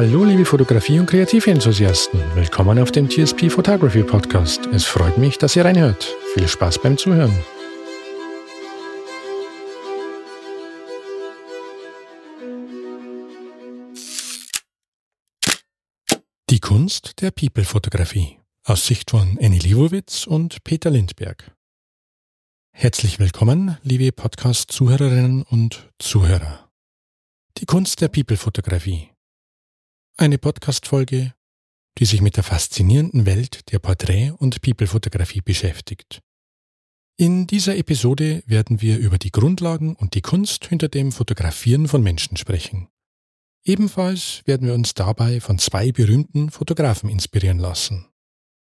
Hallo liebe Fotografie- und Kreativenthusiasten, willkommen auf dem TSP Photography Podcast. Es freut mich, dass ihr reinhört. Viel Spaß beim Zuhören. Die Kunst der People-Fotografie aus Sicht von Annie Livowitz und Peter Lindberg. Herzlich willkommen, liebe Podcast-Zuhörerinnen und Zuhörer. Die Kunst der People-Fotografie eine Podcast-Folge, die sich mit der faszinierenden Welt der Porträt- und People-Fotografie beschäftigt. In dieser Episode werden wir über die Grundlagen und die Kunst hinter dem Fotografieren von Menschen sprechen. Ebenfalls werden wir uns dabei von zwei berühmten Fotografen inspirieren lassen.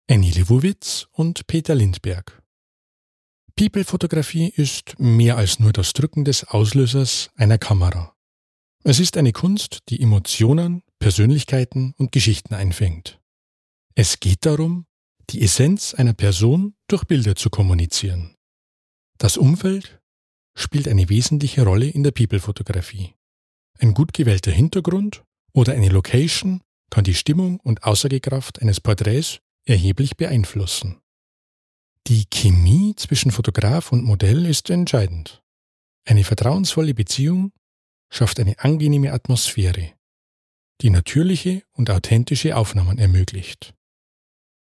Annie Lewowitz und Peter Lindberg. People-Fotografie ist mehr als nur das Drücken des Auslösers einer Kamera. Es ist eine Kunst, die Emotionen, Persönlichkeiten und Geschichten einfängt. Es geht darum, die Essenz einer Person durch Bilder zu kommunizieren. Das Umfeld spielt eine wesentliche Rolle in der People-Fotografie. Ein gut gewählter Hintergrund oder eine Location kann die Stimmung und Aussagekraft eines Porträts erheblich beeinflussen. Die Chemie zwischen Fotograf und Modell ist entscheidend. Eine vertrauensvolle Beziehung schafft eine angenehme Atmosphäre, die natürliche und authentische Aufnahmen ermöglicht.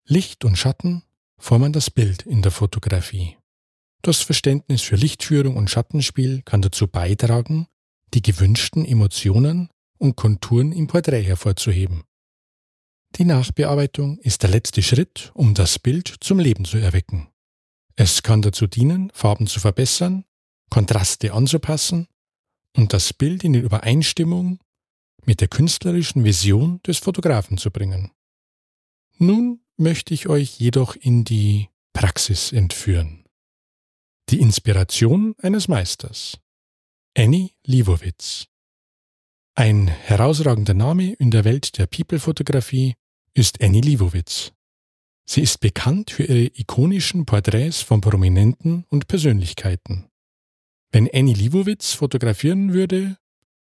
Licht und Schatten formen das Bild in der Fotografie. Das Verständnis für Lichtführung und Schattenspiel kann dazu beitragen, die gewünschten Emotionen und Konturen im Porträt hervorzuheben. Die Nachbearbeitung ist der letzte Schritt, um das Bild zum Leben zu erwecken. Es kann dazu dienen, Farben zu verbessern, Kontraste anzupassen und das Bild in Übereinstimmung mit der künstlerischen Vision des Fotografen zu bringen. Nun möchte ich euch jedoch in die Praxis entführen. Die Inspiration eines Meisters. Annie Livowitz. Ein herausragender Name in der Welt der People-Fotografie ist Annie Livowitz. Sie ist bekannt für ihre ikonischen Porträts von Prominenten und Persönlichkeiten. Wenn Annie Livowitz fotografieren würde,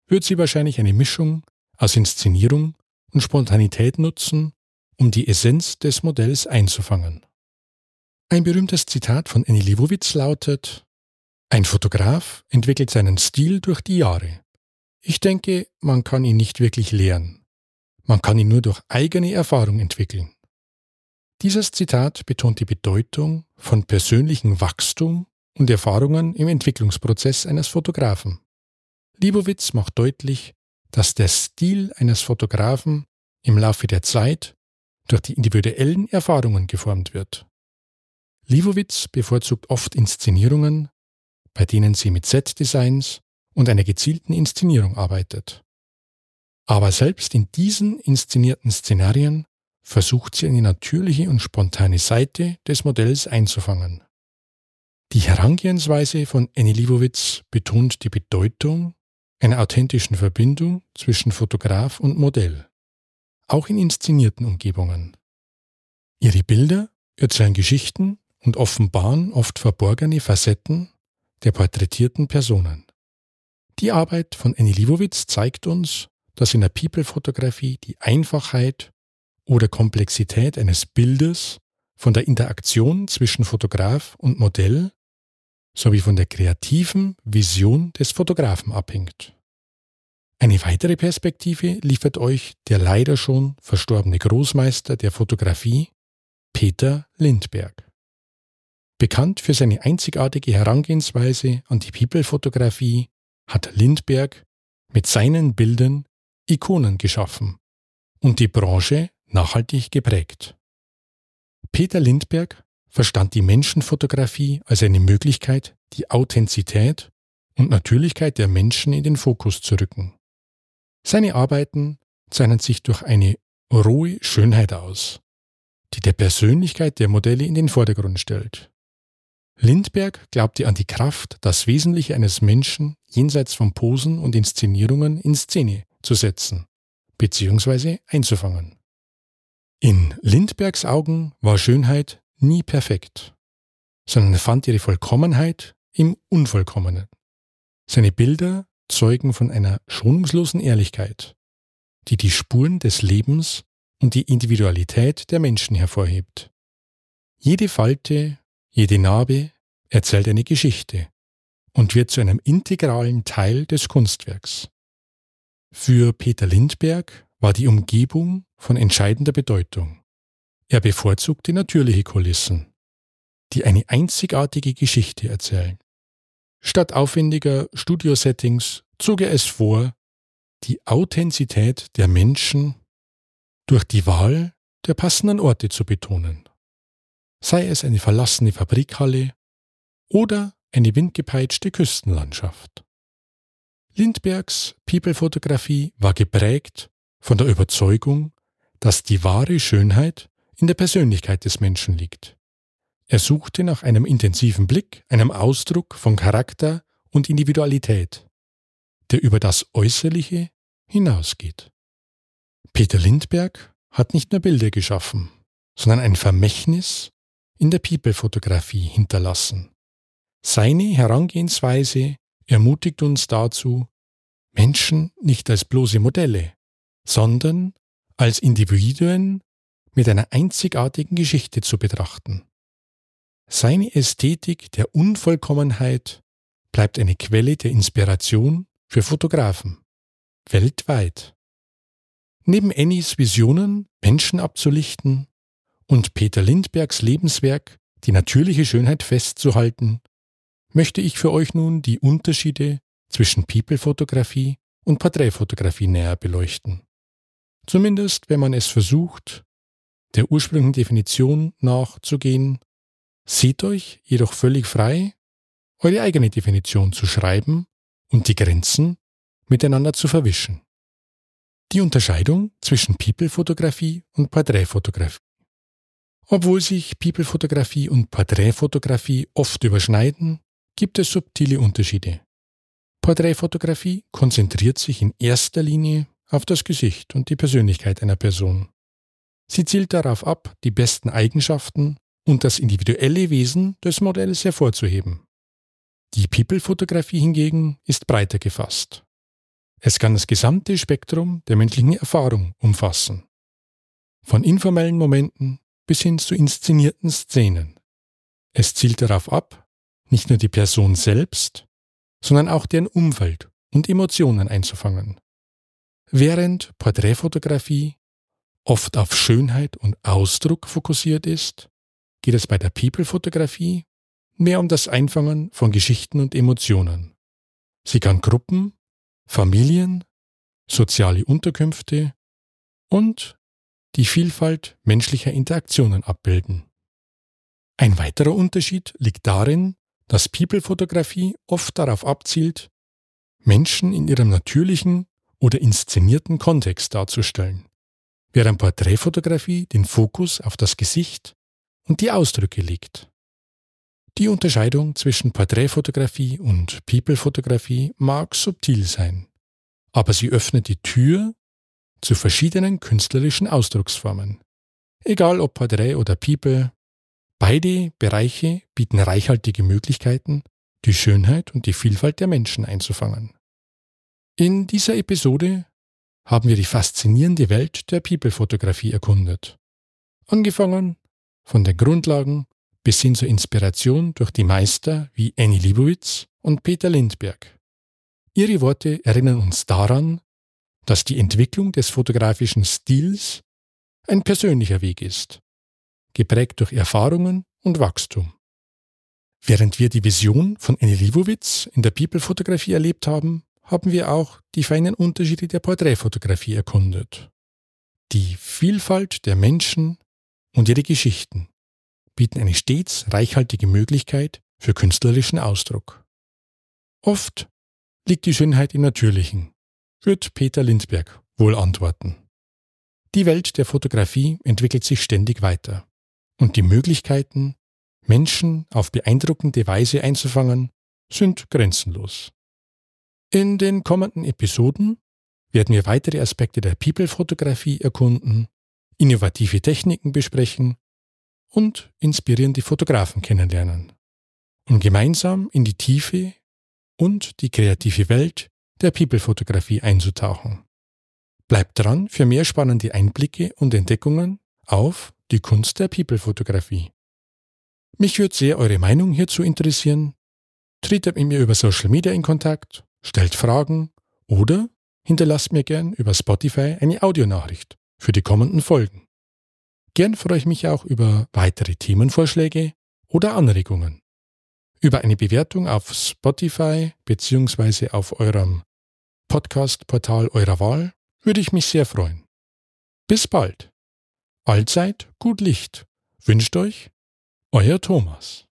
wird sie wahrscheinlich eine Mischung aus Inszenierung und Spontanität nutzen, um die Essenz des Modells einzufangen. Ein berühmtes Zitat von Annie Leibovitz lautet, ein Fotograf entwickelt seinen Stil durch die Jahre. Ich denke, man kann ihn nicht wirklich lehren. Man kann ihn nur durch eigene Erfahrung entwickeln. Dieses Zitat betont die Bedeutung von persönlichem Wachstum und Erfahrungen im Entwicklungsprozess eines Fotografen. Libowitz macht deutlich, dass der Stil eines Fotografen im Laufe der Zeit durch die individuellen Erfahrungen geformt wird. Libowitz bevorzugt oft Inszenierungen, bei denen sie mit Set-Designs und einer gezielten Inszenierung arbeitet. Aber selbst in diesen inszenierten Szenarien versucht sie eine natürliche und spontane Seite des Modells einzufangen. Die Herangehensweise von Annie Libowitz betont die Bedeutung einer authentischen Verbindung zwischen Fotograf und Modell, auch in inszenierten Umgebungen. Ihre Bilder erzählen Geschichten und offenbaren oft verborgene Facetten der porträtierten Personen. Die Arbeit von Annie Livowitz zeigt uns, dass in der People-Fotografie die Einfachheit oder Komplexität eines Bildes von der Interaktion zwischen Fotograf und Modell sowie von der kreativen Vision des Fotografen abhängt. Eine weitere Perspektive liefert euch der leider schon verstorbene Großmeister der Fotografie, Peter Lindberg. Bekannt für seine einzigartige Herangehensweise an die People-Fotografie hat Lindberg mit seinen Bildern Ikonen geschaffen und die Branche nachhaltig geprägt. Peter Lindberg verstand die Menschenfotografie als eine Möglichkeit, die Authentizität und Natürlichkeit der Menschen in den Fokus zu rücken. Seine Arbeiten zeichnen sich durch eine rohe Schönheit aus, die der Persönlichkeit der Modelle in den Vordergrund stellt. Lindberg glaubte an die Kraft, das Wesentliche eines Menschen jenseits von Posen und Inszenierungen in Szene zu setzen bzw. einzufangen. In Lindbergs Augen war Schönheit nie perfekt, sondern er fand ihre Vollkommenheit im Unvollkommenen. Seine Bilder zeugen von einer schonungslosen Ehrlichkeit, die die Spuren des Lebens und die Individualität der Menschen hervorhebt. Jede Falte, jede Narbe erzählt eine Geschichte und wird zu einem integralen Teil des Kunstwerks. Für Peter Lindberg war die Umgebung von entscheidender Bedeutung. Er bevorzugte natürliche Kulissen, die eine einzigartige Geschichte erzählen. Statt aufwendiger Studiosettings zog er es vor, die Authentizität der Menschen durch die Wahl der passenden Orte zu betonen. Sei es eine verlassene Fabrikhalle oder eine windgepeitschte Küstenlandschaft. Lindbergs People-Fotografie war geprägt von der Überzeugung, dass die wahre Schönheit in der Persönlichkeit des Menschen liegt. Er suchte nach einem intensiven Blick, einem Ausdruck von Charakter und Individualität, der über das Äußerliche hinausgeht. Peter Lindberg hat nicht nur Bilder geschaffen, sondern ein Vermächtnis in der People-Fotografie hinterlassen. Seine Herangehensweise ermutigt uns dazu, Menschen nicht als bloße Modelle, sondern als Individuen mit einer einzigartigen Geschichte zu betrachten. Seine Ästhetik der Unvollkommenheit bleibt eine Quelle der Inspiration für Fotografen weltweit. Neben Annies Visionen, Menschen abzulichten und Peter Lindbergs Lebenswerk, die natürliche Schönheit festzuhalten, möchte ich für euch nun die Unterschiede zwischen People-Fotografie und Porträtfotografie näher beleuchten. Zumindest, wenn man es versucht, der ursprünglichen Definition nachzugehen, seht euch jedoch völlig frei, eure eigene Definition zu schreiben und die Grenzen miteinander zu verwischen. Die Unterscheidung zwischen People-Fotografie und Porträtfotografie. Obwohl sich People-Fotografie und Porträtfotografie oft überschneiden, gibt es subtile Unterschiede. Porträtfotografie konzentriert sich in erster Linie auf das Gesicht und die Persönlichkeit einer Person. Sie zielt darauf ab, die besten Eigenschaften und das individuelle Wesen des Modells hervorzuheben. Die People-Fotografie hingegen ist breiter gefasst. Es kann das gesamte Spektrum der menschlichen Erfahrung umfassen. Von informellen Momenten bis hin zu inszenierten Szenen. Es zielt darauf ab, nicht nur die Person selbst, sondern auch deren Umfeld und Emotionen einzufangen. Während Porträtfotografie oft auf Schönheit und Ausdruck fokussiert ist, geht es bei der People-Fotografie mehr um das Einfangen von Geschichten und Emotionen. Sie kann Gruppen, Familien, soziale Unterkünfte und die Vielfalt menschlicher Interaktionen abbilden. Ein weiterer Unterschied liegt darin, dass People-Fotografie oft darauf abzielt, Menschen in ihrem natürlichen oder inszenierten Kontext darzustellen, während Porträtfotografie den Fokus auf das Gesicht und die Ausdrücke legt. Die Unterscheidung zwischen Porträtfotografie und People-Fotografie mag subtil sein, aber sie öffnet die Tür zu verschiedenen künstlerischen Ausdrucksformen. Egal ob Porträt oder People, beide Bereiche bieten reichhaltige Möglichkeiten, die Schönheit und die Vielfalt der Menschen einzufangen. In dieser Episode haben wir die faszinierende Welt der People-Fotografie erkundet. Angefangen von den Grundlagen bis hin zur Inspiration durch die Meister wie Annie Leibovitz und Peter Lindberg. Ihre Worte erinnern uns daran, dass die Entwicklung des fotografischen Stils ein persönlicher Weg ist, geprägt durch Erfahrungen und Wachstum. Während wir die Vision von Annie Leibovitz in der People-Fotografie erlebt haben, haben wir auch die feinen Unterschiede der Porträtfotografie erkundet. Die Vielfalt der Menschen und ihre Geschichten bieten eine stets reichhaltige Möglichkeit für künstlerischen Ausdruck. Oft liegt die Schönheit im Natürlichen, wird Peter Lindberg wohl antworten. Die Welt der Fotografie entwickelt sich ständig weiter und die Möglichkeiten, Menschen auf beeindruckende Weise einzufangen, sind grenzenlos. In den kommenden Episoden werden wir weitere Aspekte der People-Fotografie erkunden, innovative Techniken besprechen und inspirierende Fotografen kennenlernen, um gemeinsam in die Tiefe und die kreative Welt der People-Fotografie einzutauchen. Bleibt dran für mehr spannende Einblicke und Entdeckungen auf die Kunst der People-Fotografie. Mich würde sehr eure Meinung hierzu interessieren. Tretet mit mir über Social Media in Kontakt, stellt Fragen oder hinterlasst mir gern über Spotify eine Audionachricht für die kommenden Folgen. Gern freue ich mich auch über weitere Themenvorschläge oder Anregungen. Über eine Bewertung auf Spotify bzw. auf eurem Podcast-Portal eurer Wahl würde ich mich sehr freuen. Bis bald. Allzeit gut Licht. Wünscht euch euer Thomas.